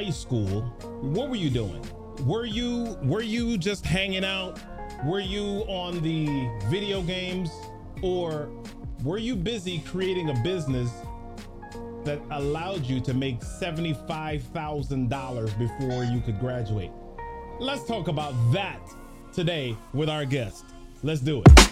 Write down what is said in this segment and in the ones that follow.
high school, what were you doing? Were you were you just hanging out? Were you on the video games or were you busy creating a business that allowed you to make $75,000 before you could graduate? Let's talk about that today with our guest. Let's do it.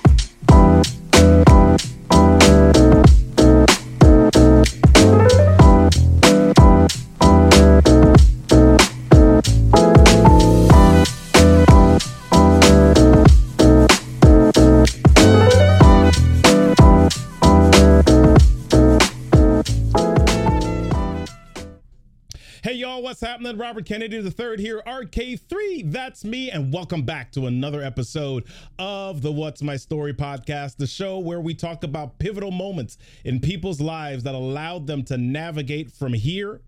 What's happening? Robert Kennedy the third here, RK3. That's me, and welcome back to another episode of the What's My Story podcast, the show where we talk about pivotal moments in people's lives that allowed them to navigate from here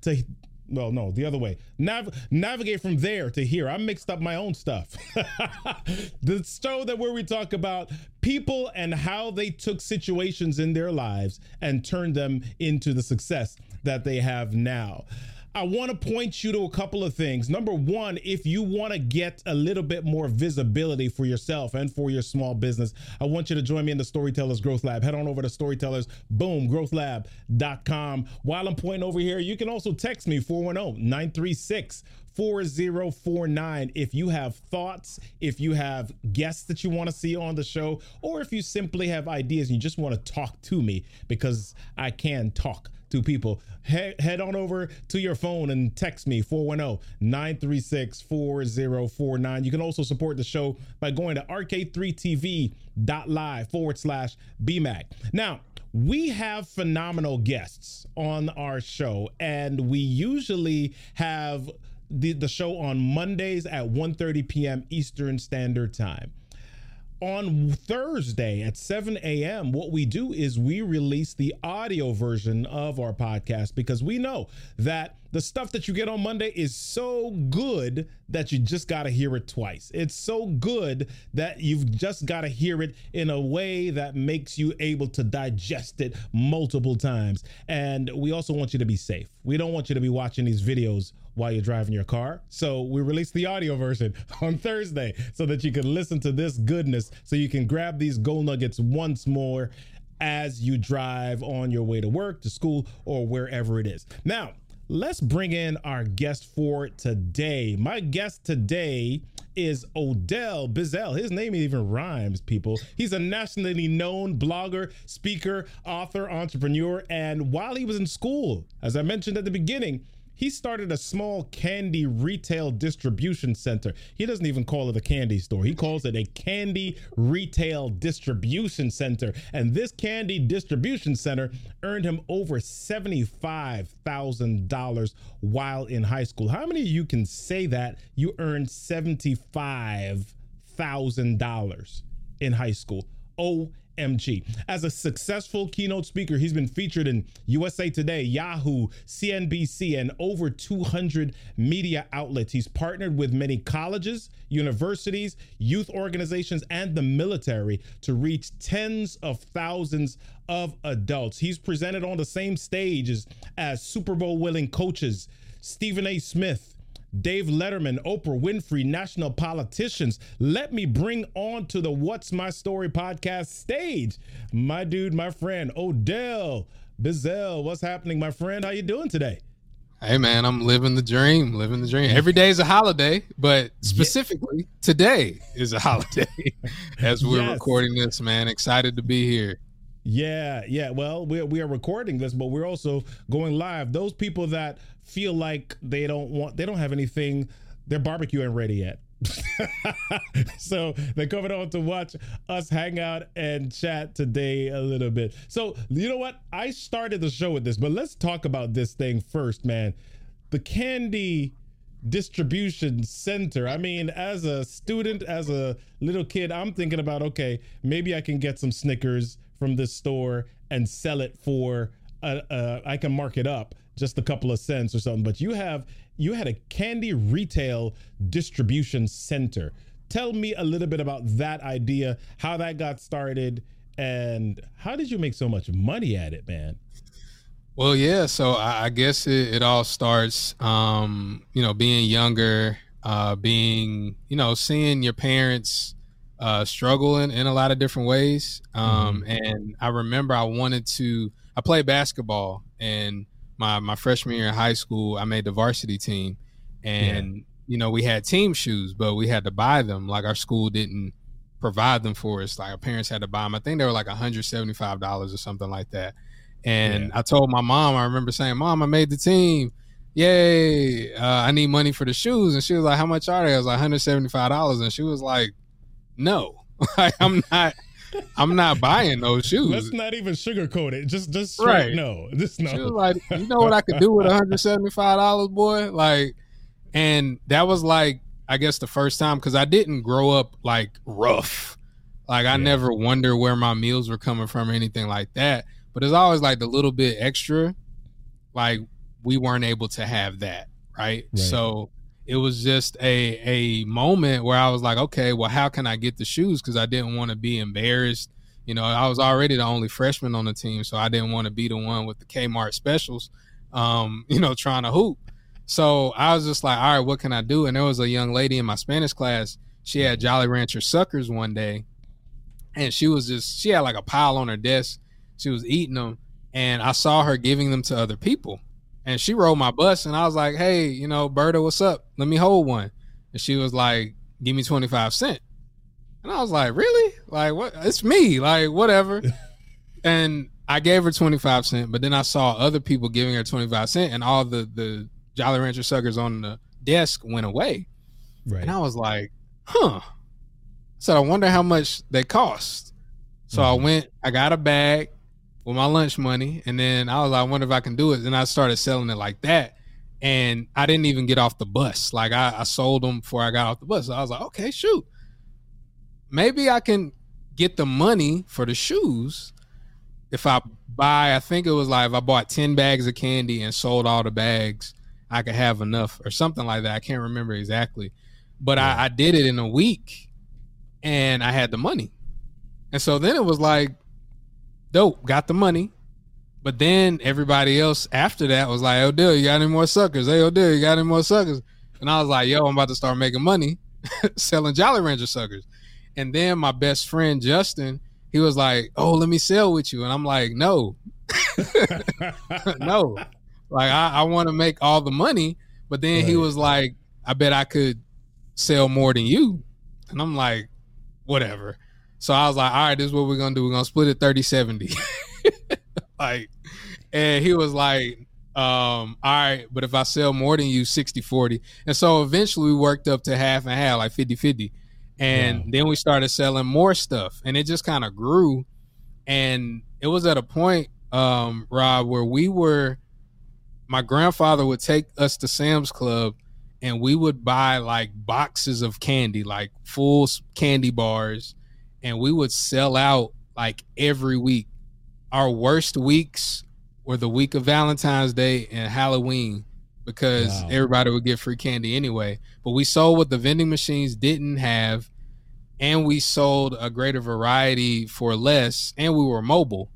to well, no, the other way. Nav- navigate from there to here. I mixed up my own stuff. the show that where we talk about people and how they took situations in their lives and turned them into the success that they have now. I want to point you to a couple of things. Number one, if you want to get a little bit more visibility for yourself and for your small business, I want you to join me in the Storytellers Growth Lab. Head on over to Storytellers, boom, growthlab.com. While I'm pointing over here, you can also text me 410 936 4049 if you have thoughts, if you have guests that you want to see on the show, or if you simply have ideas and you just want to talk to me because I can talk to people. Head, head on over to your phone and text me 410 936 4049. You can also support the show by going to rk3tv.live forward slash BMAC. Now, we have phenomenal guests on our show, and we usually have the, the show on Mondays at 1:30 p.m. Eastern Standard Time on Thursday at 7 a.m., what we do is we release the audio version of our podcast because we know that the stuff that you get on Monday is so good that you just got to hear it twice. It's so good that you've just got to hear it in a way that makes you able to digest it multiple times. And we also want you to be safe. We don't want you to be watching these videos while you're driving your car. So we released the audio version on Thursday so that you can listen to this goodness so you can grab these gold nuggets once more as you drive on your way to work, to school, or wherever it is. Now, let's bring in our guest for today. My guest today is Odell Bizzell. His name even rhymes, people. He's a nationally known blogger, speaker, author, entrepreneur. And while he was in school, as I mentioned at the beginning, he started a small candy retail distribution center. He doesn't even call it a candy store. He calls it a candy retail distribution center. And this candy distribution center earned him over $75,000 while in high school. How many of you can say that you earned $75,000 in high school? Oh, MG. As a successful keynote speaker, he's been featured in USA Today, Yahoo, CNBC, and over 200 media outlets. He's partnered with many colleges, universities, youth organizations, and the military to reach tens of thousands of adults. He's presented on the same stage as, as Super Bowl winning coaches Stephen A. Smith. Dave Letterman, Oprah Winfrey, national politicians. Let me bring on to the What's My Story podcast stage my dude, my friend Odell Bizzell. What's happening, my friend? How you doing today? Hey man, I'm living the dream, living the dream. Every day is a holiday, but specifically yeah. today is a holiday as we're yes. recording this, man. Excited to be here. Yeah, yeah. Well, we we are recording this, but we're also going live. Those people that feel like they don't want, they don't have anything, their barbecue ain't ready yet. so they're coming on to watch us hang out and chat today a little bit. So you know what? I started the show with this, but let's talk about this thing first, man. The candy distribution center. I mean, as a student, as a little kid, I'm thinking about okay, maybe I can get some Snickers from this store and sell it for uh, uh, I can mark it up just a couple of cents or something. But you have you had a candy retail distribution center. Tell me a little bit about that idea, how that got started, and how did you make so much money at it, man? Well, yeah. So I, I guess it, it, all starts, um, you know, being younger, uh, being, you know, seeing your parents uh, struggle in, in a lot of different ways. Um, mm-hmm. And I remember I wanted to, I played basketball and my, my freshman year in high school, I made the varsity team. And, yeah. you know, we had team shoes, but we had to buy them. Like our school didn't provide them for us. Like our parents had to buy them. I think they were like $175 or something like that. And yeah. I told my mom, I remember saying, Mom, I made the team. Yay. Uh, I need money for the shoes. And she was like, How much are they? I was like, $175. And she was like, No, like, I'm not. I'm not buying those shoes. Let's not even sugarcoat it. Just, just right. no. Just no. She was like, you know what I could do with 175 dollars, boy? Like, and that was like, I guess the first time because I didn't grow up like rough. Like I yeah. never wonder where my meals were coming from or anything like that but it's always like the little bit extra like we weren't able to have that right, right. so it was just a a moment where i was like okay well how can i get the shoes? Because i didn't want to be embarrassed. You know i was already the only freshman on the team so i didn't want to be the one with the kmart specials um you know trying to hoop. So i was just like all right what can i do? And there was a young lady in my spanish class. She had jolly rancher suckers one day and she was just she had like a pile on her desk. She was eating them, and I saw her giving them to other people. And she rode my bus, and I was like, "Hey, you know, Berta, what's up? Let me hold one." And she was like, "Give me twenty five cent." And I was like, "Really? Like what? It's me. Like whatever." and I gave her twenty five cent, but then I saw other people giving her twenty five cent, and all the the Jolly Rancher suckers on the desk went away. Right. And I was like, "Huh." So I wonder how much they cost. So mm-hmm. I went, I got a bag, with my lunch money, and then I was like, I wonder if I can do it. And I started selling it like that, and I didn't even get off the bus. Like I, I sold them before I got off the bus. So I was like, okay, shoot, maybe I can get the money for the shoes if I buy. I think it was like if I bought ten bags of candy and sold all the bags, I could have enough or something like that. I can't remember exactly, but yeah. I, I did it in a week, and I had the money. And so then it was like, dope, got the money. But then everybody else after that was like, "Oh, Odell, you got any more suckers? Hey, oh, Odell, you got any more suckers? And I was like, yo, I'm about to start making money selling Jolly Rancher suckers. And then my best friend, Justin, he was like, oh, let me sell with you. And I'm like, no, no. Like, I, I want to make all the money. But then he was like, I bet I could sell more than you. And I'm like, whatever. So I was like, all right, this is what we're gonna do. We're gonna split it 30-70. like, and he was like, um, all right, but if I sell more than you, 60-40. And so eventually we worked up to half and half, like 50-50. And yeah. then we started selling more stuff. And it just kind of grew. And it was at a point, um, Rob, where we were my grandfather would take us to Sam's Club and we would buy like boxes of candy, like full candy bars and we would sell out like every week. Our worst weeks were the week of Valentine's Day and Halloween because wow. everybody would get free candy anyway. But we sold what the vending machines didn't have, and we sold a greater variety for less, and we were mobile.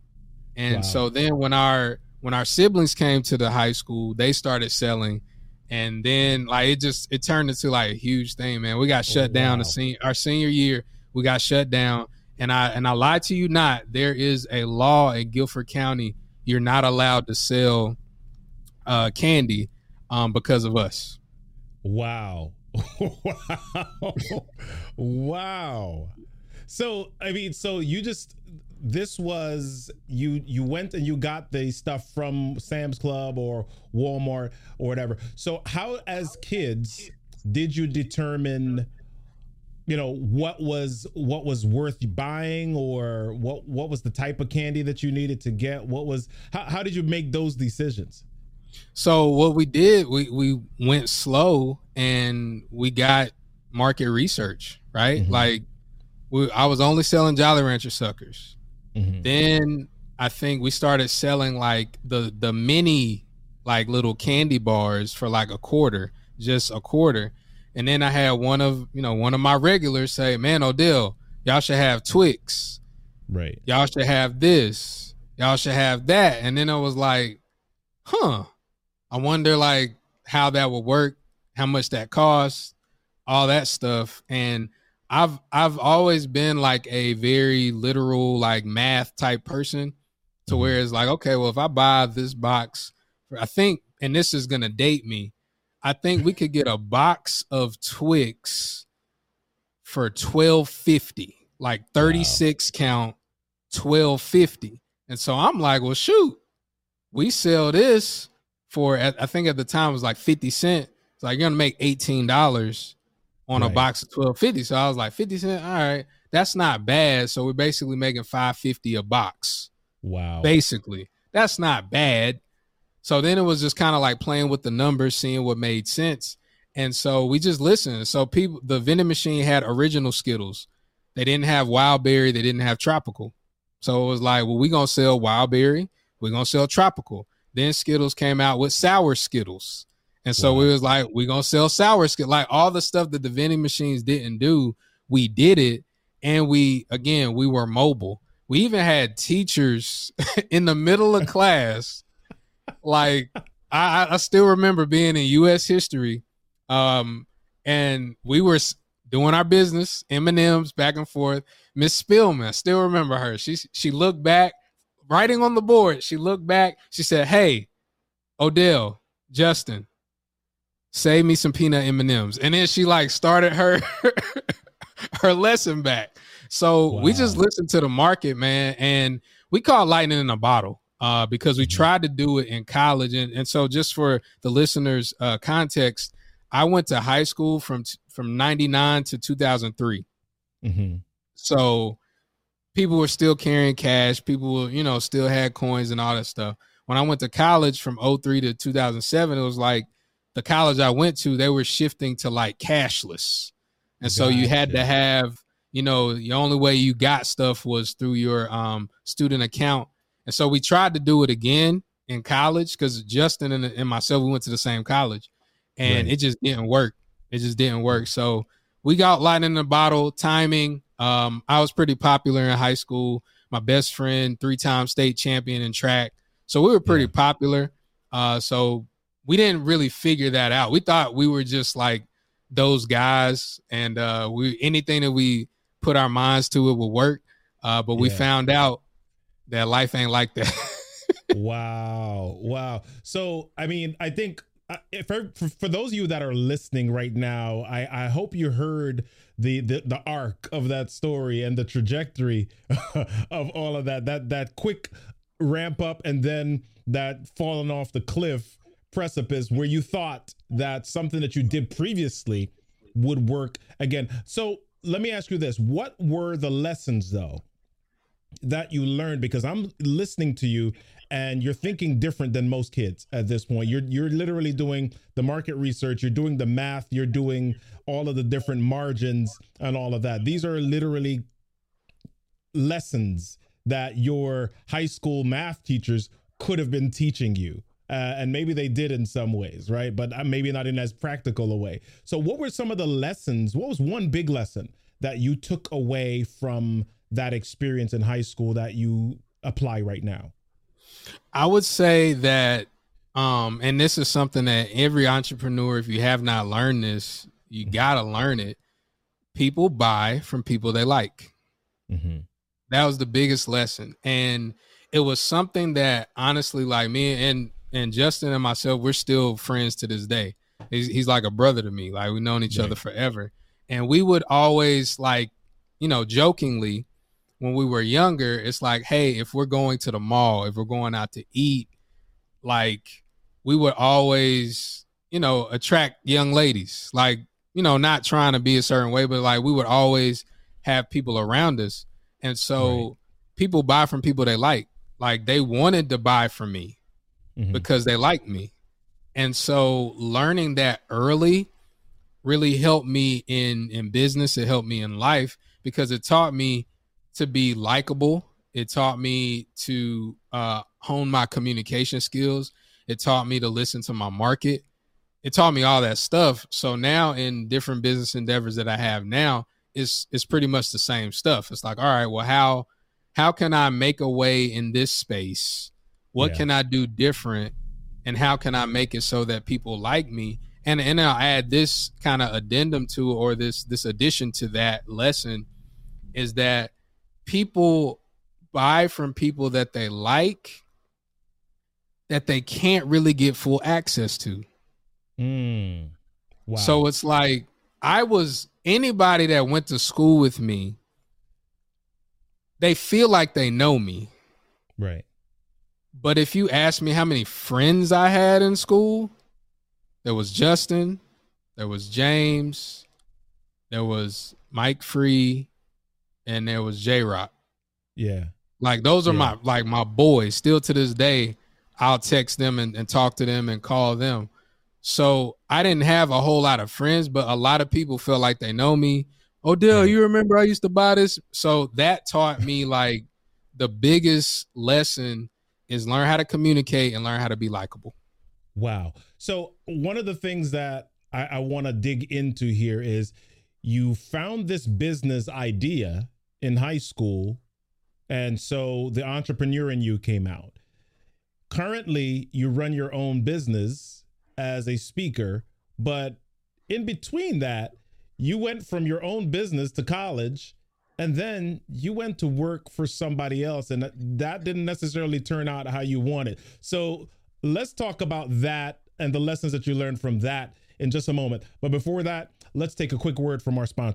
And wow. so then when our when our siblings came to the high school, they started selling, and then like it just it turned into like a huge thing, man. We got oh, shut oh, down wow. the sen- our senior year we got shut down. And I and I lie to you not, there is a law in Guilford County. You're not allowed to sell uh, candy um, because of us. Wow. wow. wow. So I mean, so you just this was you you went and you got the stuff from Sam's Club or Walmart or whatever. So how as kids did you determine you know what was what was worth buying or what what was the type of candy that you needed to get? What was how, how did you make those decisions? So what we did we we went slow and we got market research right? Mm-hmm. like we, i was only selling jolly rancher suckers. Mm-hmm. then i think we started selling like the the mini like little candy bars for like a quarter just a quarter and then I had one of you know one of my regulars say, "Man, Odell, y'all should have Twix. Right. Y'all should have this. Y'all should have that." And then I was like, huh, I wonder like how that would work, how much that costs, all that stuff. And I've I've always been like a very literal like math type person to mm-hmm. where it's like, okay, well, if I buy this box, I think, and this is gonna date me, I think we could get a box of Twix for twelve fifty, like thirty six wow. count, twelve fifty. And so I'm like, well, shoot, we sell this for I think at the time it was like fifty cent. It's like you're gonna make eighteen dollars on right. a box of twelve fifty. So I was like, fifty cent, all right, that's not bad. So we're basically making five fifty a box. Wow. Basically. That's not bad. So then it was just kind of like playing with the numbers, seeing what made sense. And so we just listened. So people the vending machine had original Skittles. They didn't have wild berry, they didn't have tropical. So it was like, well, we're gonna sell wild berry, we're gonna sell tropical. Then Skittles came out with sour Skittles. And so wow. we was like, we're gonna sell sour Skittles. Like all the stuff that the vending machines didn't do, we did it. And we again, we were mobile. We even had teachers in the middle of class. Like I, I still remember being in U.S. history, um, and we were doing our business, M and M's back and forth. Miss Spillman, I still remember her. She she looked back, writing on the board. She looked back. She said, "Hey, Odell, Justin, save me some peanut M and M's." And then she like started her her lesson back. So wow. we just listened to the market, man, and we caught lightning in a bottle uh, because we tried to do it in college. And, and so, just for the listeners' uh, context, I went to high school from from '99 to 2003. Mm-hmm. So people were still carrying cash. People were, you know, still had coins and all that stuff. When I went to college from 03 to 2007, it was like the college I went to, they were shifting to like cashless. And gotcha. so you had to have you know, the only way you got stuff was through your um, student account. And so we tried to do it again in college because Justin and, and, myself, we went to the same college and right. it just didn't work. It just didn't work. So we got lightning in the bottle, timing. Um, I was pretty popular in high school. My best friend, three time state champion in track. So we were pretty yeah. popular. Uh, so we didn't really figure that out. We thought we were just like those guys, and uh, we anything that we put our minds to it would work. Uh, but we found out that life ain't like that. wow. Wow. So, I mean, I think uh, for, for, for those of you that are listening right now, I, I hope you heard the, the the arc of that story and the trajectory of all of that. That that quick ramp up and then that falling off the cliff precipice where you thought that something that you did previously would work again. So let me ask you this what were the lessons though that you learned because i'm listening to you and you're thinking different than most kids at this point you're you're literally doing the market research you're doing the math you're doing all of the different margins and all of that these are literally lessons that your high school math teachers could have been teaching you uh, and maybe they did in some ways, right? But uh, maybe not in as practical a way. So, what were some of the lessons? What was one big lesson that you took away from that experience in high school that you apply right now? I would say that, um, and this is something that every entrepreneur, if you have not learned this, you mm-hmm. got to learn it. People buy from people they like. Mm-hmm. That was the biggest lesson. And it was something that honestly, like me and and Justin and myself, we're still friends to this day. He's, he's like a brother to me. Like we've known each right. other forever. And we would always like, you know, jokingly when we were younger, it's like, hey, if we're going to the mall, if we're going out to eat, like we would always, you know, attract young ladies. Like, you know, not trying to be a certain way, but like we would always have people around us. And so right. people buy from people they like. Like they wanted to buy from me mm-hmm. because they like me. And so learning that early really helped me in in business, it helped me in life because it taught me to be likable. It taught me to uh, hone my communication skills. It taught me to listen to my market. It taught me all that stuff. So now in different business endeavors that I have now, it's it's pretty much the same stuff. It's like, all right, well, how how can I make a way in this space what yeah. can I do different and how can I make it so that people like me? And and I'll add this kind of addendum to or this this addition to that lesson is that people buy from people that they like that they can't really get full access to. Mm. Wow. So it's like I was anybody that went to school with me, they feel like they know me. Right. But if you ask me how many friends I had in school, there was Justin, there was James, there was Mike Free, and there was J Rock. Yeah. Like those are yeah. my like my boys. Still to this day, I'll text them and, and talk to them and call them. So I didn't have a whole lot of friends, but a lot of people feel like they know me. Odell, you remember I used to buy this? So that taught me like the biggest lesson is learn how to communicate and learn how to be likable. Wow. So one of the things that I, I want to dig into here is you found this business idea in high school, and so the entrepreneur in you came out. Currently, you run your own business as a speaker, but in between that, you went from your own business to college and then you went to work for somebody else and that didn't necessarily turn out how you wanted. So let's talk about that and the lessons that you learned from that in just a moment. But before that let's take a quick word from our sponsor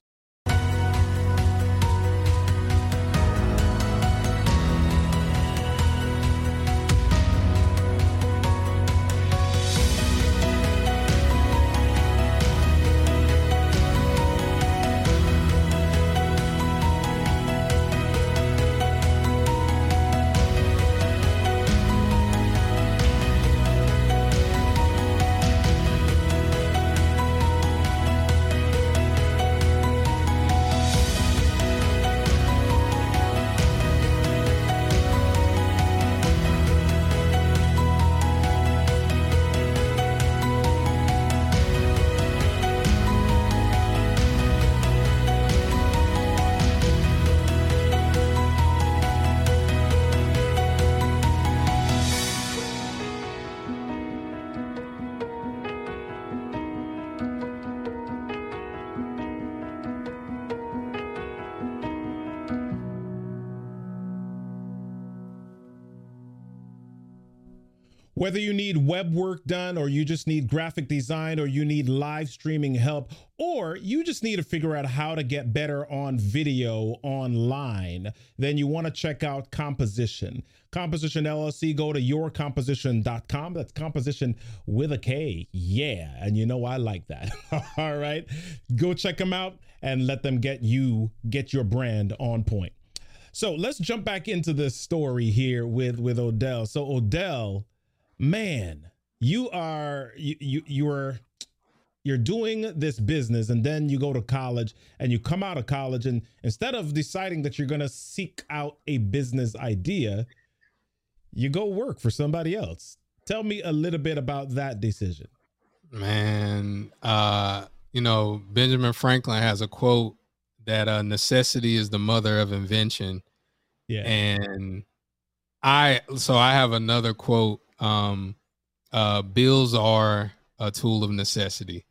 Whether you need web work done, or you just need graphic design, or you need live streaming help, or you just need to figure out how to get better on video online, then you want to check out Composition. Composition LLC, go to yourcomposition.com. That's composition with a K. Yeah. And you know, I like that. All right. Go check them out and let them get you, get your brand on point. So let's jump back into this story here with, with Odell. So, Odell, man, you are you you you're you're doing this business and then you go to college and you come out of college and instead of deciding that you're going to seek out a business idea, you go work for somebody else. Tell me a little bit about that decision. Man, uh, you know, Benjamin Franklin has a quote that uh, necessity is the mother of invention. Yeah. And I so I have another quote um, uh, bills are a tool of necessity.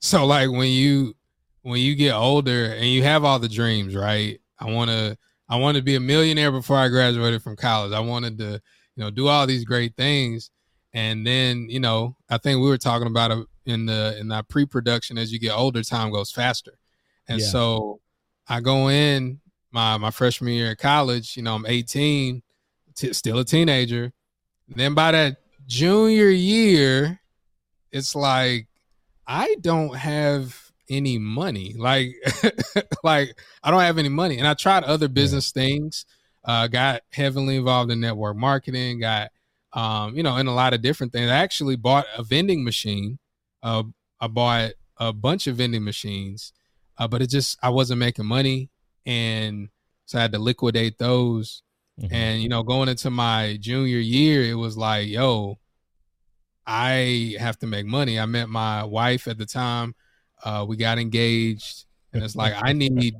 So like when you when you get older and you have all the dreams, right? I want to I want to be a millionaire before I graduated from college. I wanted to, you know, do all these great things. And then, you know, I think we were talking about it in the in that pre-production as you get older, time goes faster. And yeah. so I go in my my freshman year at college, you know, I'm 18, t- still a teenager, then by that junior year, it's like I don't have any money. Like, like I don't have any money. And I tried other business yeah. things. Uh, got heavily involved in network marketing. Got, um, you know, in a lot of different things. I actually bought a vending machine. Uh, I bought a bunch of vending machines, uh, but it just I wasn't making money, and so I had to liquidate those. Mm-hmm. And you know, going into my junior year, it was like, yo, I have to make money. I met my wife at the time. Uh, we got engaged, and it's like I need,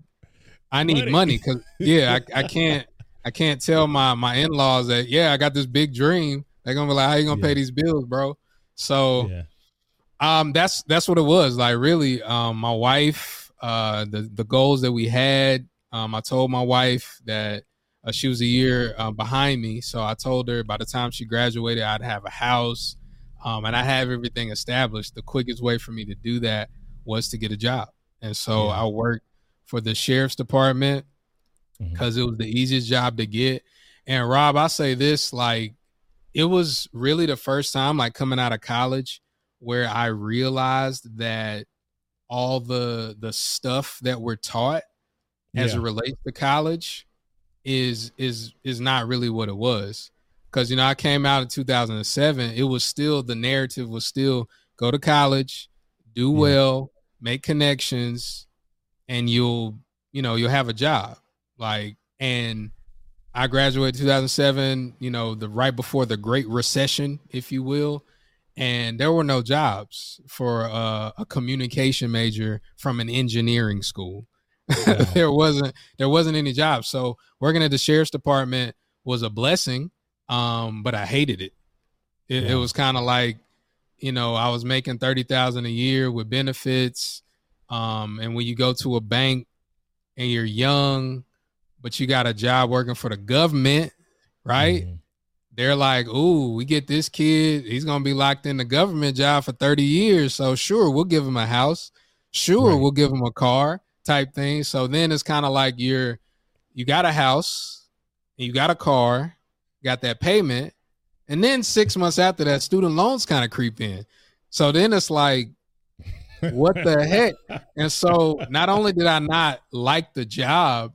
I need money because yeah, I, I can't, I can't tell my my in laws that yeah, I got this big dream They're gonna be like, "How you gonna Yeah. pay these bills, bro?" So Yeah. um, that's that's what it was. Like really, um, my wife, uh, the the goals that we had. Um, I told my wife that uh, she was a year uh, behind me, so I told her by the time she graduated, I'd have a house, um, and I have everything established. The quickest way for me to do that was to get a job, and so Yeah. I worked for the sheriff's department because it was the easiest job to get. And Rob, I say this like it was really the first time like coming out of college where I realized that all the the stuff that we're taught as Yeah. it relates to college is is is not really what it was. Cause you know, I came out in 2007. It was still the narrative was still go to college, do Yeah. well, make connections, and you'll you know you'll have a job. Like and I graduated 2007. You know, the right before the Great Recession, if you will, and there were no jobs for uh, a communication major from an engineering school. There wasn't there wasn't any jobs. So working at the sheriff's department was a blessing, um, but I hated it. It, it was kind of like, you know, I was making thirty thousand a year with benefits, um, and when you go to a bank and you're young, but you got a job working for the government, right? Mhm. they're like, "Ooh, we get this kid. He's gonna be locked in the government job for thirty years. So sure, we'll give him a house. Sure, Right. we'll give him a car." Type thing. So then it's kind of like you're, you got a house, and you got a car, got that payment, and then six months after that, student loans kind of creep in. So then it's like, what the heck? And so not only did I not like the job,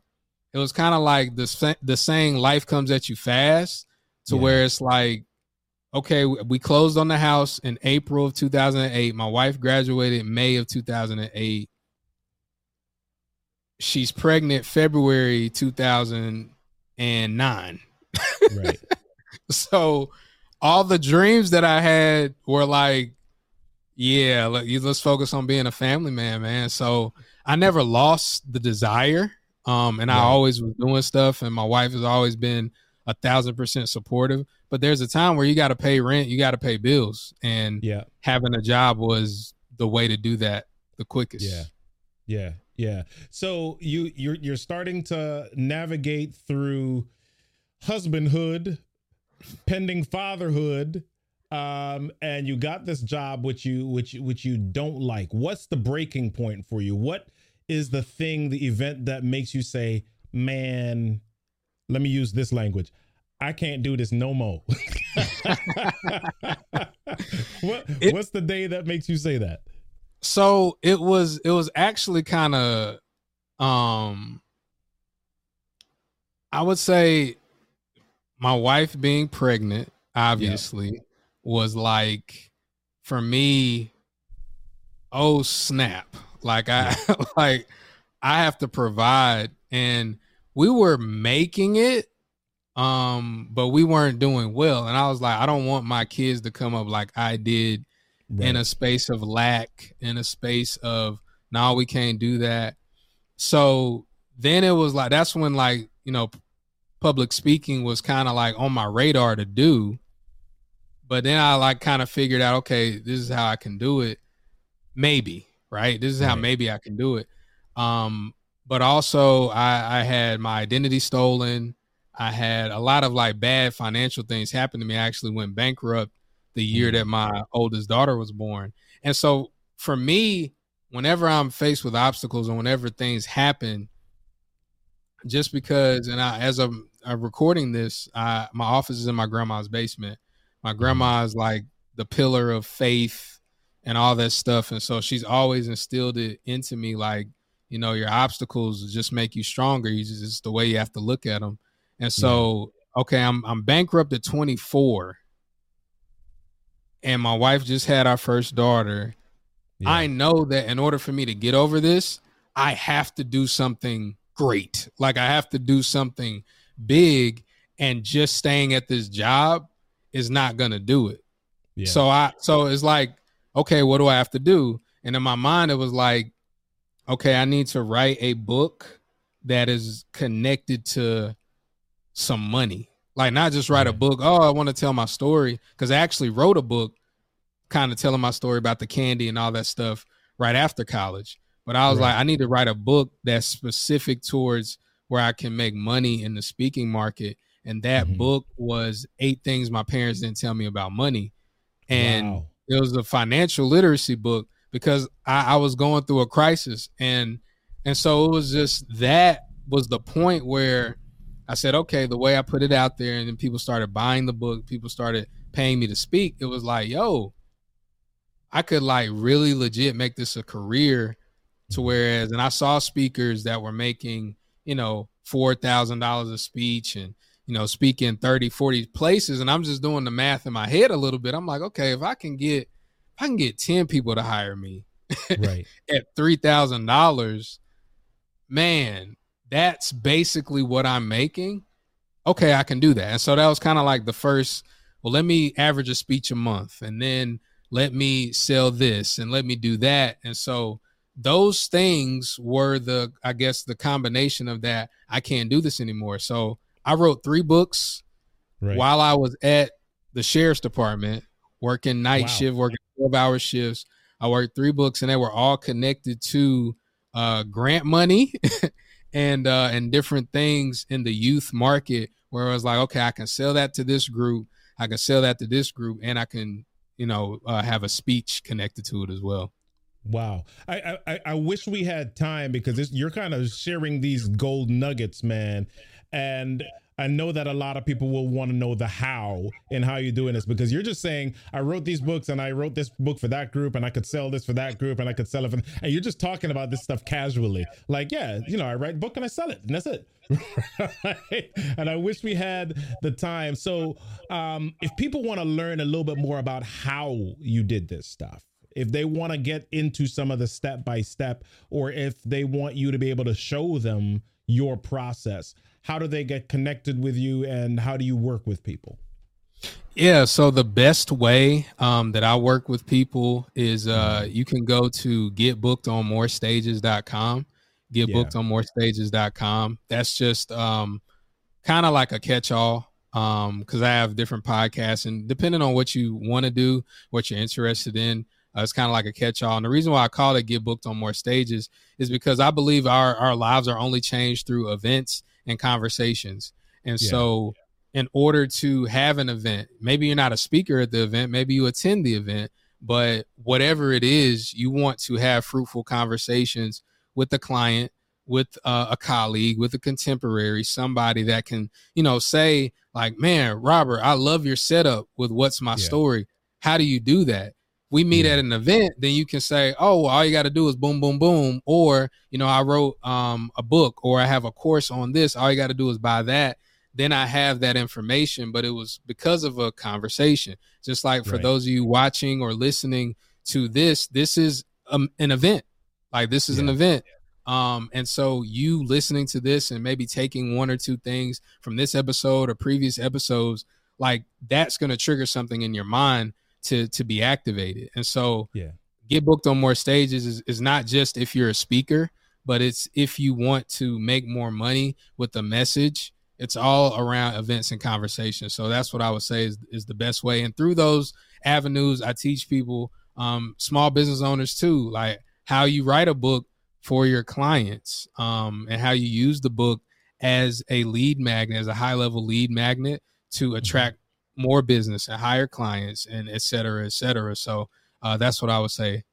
it was kind of like the the saying "life comes at you fast," to Yeah. where it's like, okay, we closed on the house in April of 2008. My wife graduated in May of 2008. She's pregnant February 2009. right. So all the dreams that I had were like, yeah, let, you- let's focus on being a family man, man. So I never lost the desire. Um, and I always was doing stuff, and my wife has always been a thousand percent supportive. But there's a time where you got to pay rent, you got to pay bills, and Yeah. having a job was the way to do that the quickest. Yeah. Yeah. Yeah. So you you're you're starting to navigate through husbandhood, pending fatherhood, um, and you got this job which you which which you don't like. What's the breaking point for you? What is the thing, the event that makes you say, "Man, let me use this language. I can't do this no more." what It- what's the day that makes you say that? So it was it was actually kind of um i would say my wife being pregnant obviously was like for me oh snap. Like i like i have to provide. And we were making it um but we weren't doing well. And i was like i don't want my kids to come up like i did in a space of lack, in a space of no, we can't do that. So then it was like that's when like you know public speaking was kind of like on my radar to do. But then I like kind of figured out okay, this is how I can do it. Maybe right. This is how Right. maybe I can do it. Um, but also I, I had my identity stolen. I had a lot of like bad financial things happen to me. I actually went bankrupt the year Mhm. that my oldest daughter was born. And so for me, whenever I'm faced with obstacles and whenever things happen, just because, and I, as I'm, I'm recording this, I, my office is in my grandma's basement. My grandma is like the pillar of faith and all that stuff. And so she's always instilled it into me like, you know, your obstacles just make you stronger. You just, it's the way you have to look at them. And so, okay, I'm, I'm bankrupt at 24 and my wife just had our first daughter. Yeah. I know that in order for me to get over this, I have to do something great. Like I have to do something big and just staying at this job is not going to do it. Yeah. So I so it's like, okay, what do I have to do? And in my mind it was like, okay, I need to write a book that is connected to some money. Like not just write a book. Oh, I want to tell my story because I actually wrote a book, kind of telling my story about the candy and all that stuff right after college. But I was right. like, I need to write a book that's specific towards where I can make money in the speaking market. And that mm-hmm. book was eight things my parents didn't tell me about money. And wow. it was a financial literacy book because I, I was going through a crisis. And and so it was just that was the point where I said, okay, the way I put it out there, and then people started buying the book, people started paying me to speak. It was like, yo, I could like really legit make this a career to whereas, and I saw speakers that were making, you know, $4,000 a speech and, you know, speaking 30, 40 places. And I'm just doing the math in my head a little bit. I'm like, okay, if I can get, if I can get 10 people to hire me right. at $3,000, man, that's basically what I'm making. Okay, I can do that. And so that was kind of like the first, well, let me average a speech a month and then let me sell this and let me do that. And so those things were the, I guess, the combination of that. I can't do this anymore. So I wrote three books right. while I was at the sheriff's department working night wow. shift, working 12 hour shifts. I worked three books and they were all connected to uh, grant money and uh, and different things in the youth market where I was like, okay, I can sell that to this group, I can sell that to this group, and I can you know uh, have a speech connected to it as well. Wow, I, I I wish we had time because you're kind of sharing these gold nuggets, man, and I know that a lot of people will want to know the how and how you're doing this because you're just saying I wrote these books and I wrote this book for that group and I could sell this for that group and I could sell it for and you're just talking about this stuff casually. Like yeah you know I write book and I sell it and that's it. And I wish we had the time. So um, if people want to learn a little bit more about how you did this stuff if they want to get into some of the step by step or if they want you to be able to show them your process how do they get connected with you and how do you work with people? Yeah, so the best way um, that I work with people is uh, mm-hmm. you can go to getbookedonmorestages.com, getbookedonmorestages.com. That's just um, kind of like a catch-all because um, I have different podcasts, and depending on what you want to do, what you're interested in, uh, it's kind of like a catch-all. And the reason why I call it "Get Booked on More Stages" is because I believe our our lives are only changed through events and conversations. And yeah. so, in order to have an event, maybe you're not a speaker at the event, maybe you attend the event, but whatever it is, you want to have fruitful conversations with the client, with uh, a colleague, with a contemporary, somebody that can, you know, say, like, man, Robert, I love your setup with what's my yeah. story. How do you do that? We meet yeah. at an event, then you can say, "Oh, all you got to do is boom, boom, boom," or you know, I wrote um, a book or I have a course on this. All you got to do is buy that. Then I have that information, but it was because of a conversation. Just like for right. those of you watching or listening to this, this is um, an event. Like this is yeah. an event. Um, and so you listening to this and maybe taking one or two things from this episode or previous episodes, like that's going to trigger something in your mind to to be activated. And so yeah. Get booked on more stages is, is not just if you're a speaker, but it's if you want to make more money with the message. It's all around events and conversations. So that's what I would say is, is the best way. And through those avenues, I teach people, um, small business owners too, like how you write a book for your clients um, and how you use the book as a lead magnet, as a high level lead magnet to mm-hmm. attract more business and hire clients and et cetera, et cetera. So uh, that's what I would say.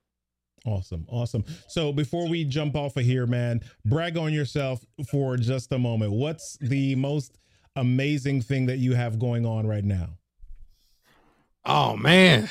Awesome. Awesome. So before we jump off of here, man, brag on yourself for just a moment. What's the most amazing thing that you have going on right now? Oh, man.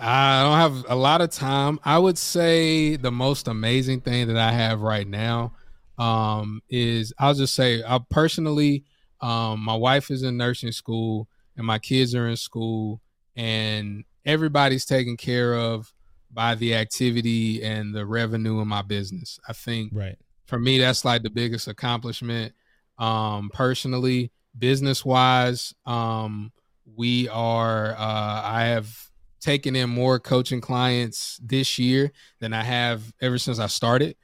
I don't have a lot of time. I would say the most amazing thing that I have right now um, is I'll just say I personally, um, my wife is in nursing school and my kids are in school and everybody's taken care of by the activity and the revenue in my business. I think right. for me that's like the biggest accomplishment um personally, business wise, um we are uh I have taken in more coaching clients this year than I have ever since I started.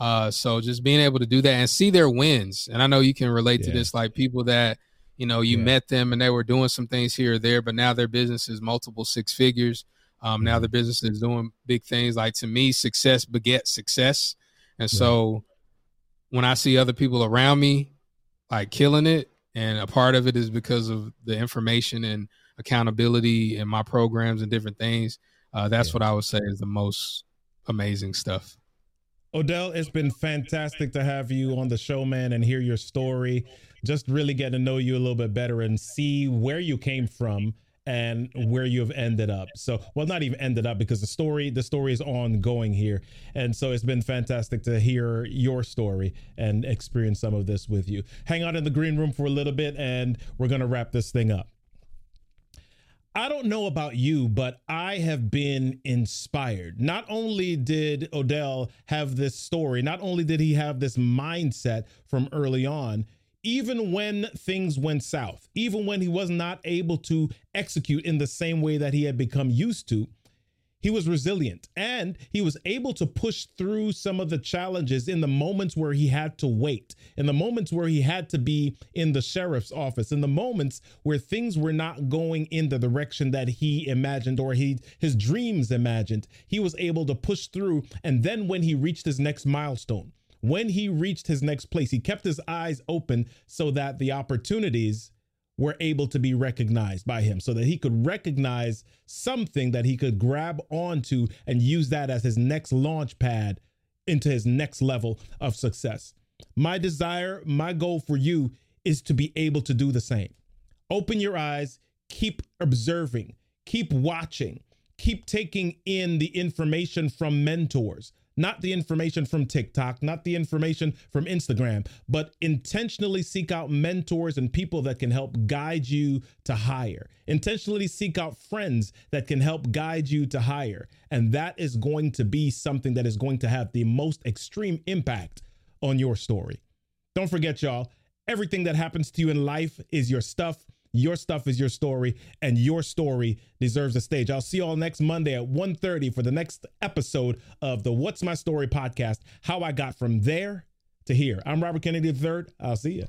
Uh so just being able to do that and see their wins. And I know you can relate yeah. to this like people that you know, you yeah. met them and they were doing some things here or there, but now their business is multiple six figures. Um, now mm-hmm. the business is doing big things. Like to me, success begets success. And so when I see other people around me like killing it, and a part of it is because of the information and accountability in my programs and different things. Uh, that's yeah. what I would say is the most amazing stuff. Odell, it's been fantastic to have you on the show, man, and hear your story. Just really get to know you a little bit better and see where you came from and where you have ended up. So, well, not even ended up because the story the story is ongoing here, and so it's been fantastic to hear your story and experience some of this with you. Hang out in the green room for a little bit, and we're gonna wrap this thing up. I don't know about you, but I have been inspired. Not only did Odell have this story, not only did he have this mindset from early on, even when things went south, even when he was not able to execute in the same way that he had become used to, he was resilient and he was able to push through some of the challenges in the moments where he had to wait, in the moments where he had to be in the sheriff's office, in the moments where things were not going in the direction that he imagined or he his dreams imagined. He was able to push through and then when he reached his next milestone, when he reached his next place, he kept his eyes open so that the opportunities were able to be recognized by him so that he could recognize something that he could grab onto and use that as his next launch pad into his next level of success. My desire, my goal for you is to be able to do the same. Open your eyes, keep observing, keep watching, keep taking in the information from mentors, not the information from TikTok, not the information from Instagram, but intentionally seek out mentors and people that can help guide you to higher. Intentionally seek out friends that can help guide you to higher. And that is going to be something that is going to have the most extreme impact on your story. Don't forget, y'all, everything that happens to you in life is your stuff your stuff is your story, and your story deserves a stage. I'll see y'all next Monday at 1.30 for the next episode of the What's My Story podcast, how I got from there to here. I'm Robert Kennedy III. I'll see you.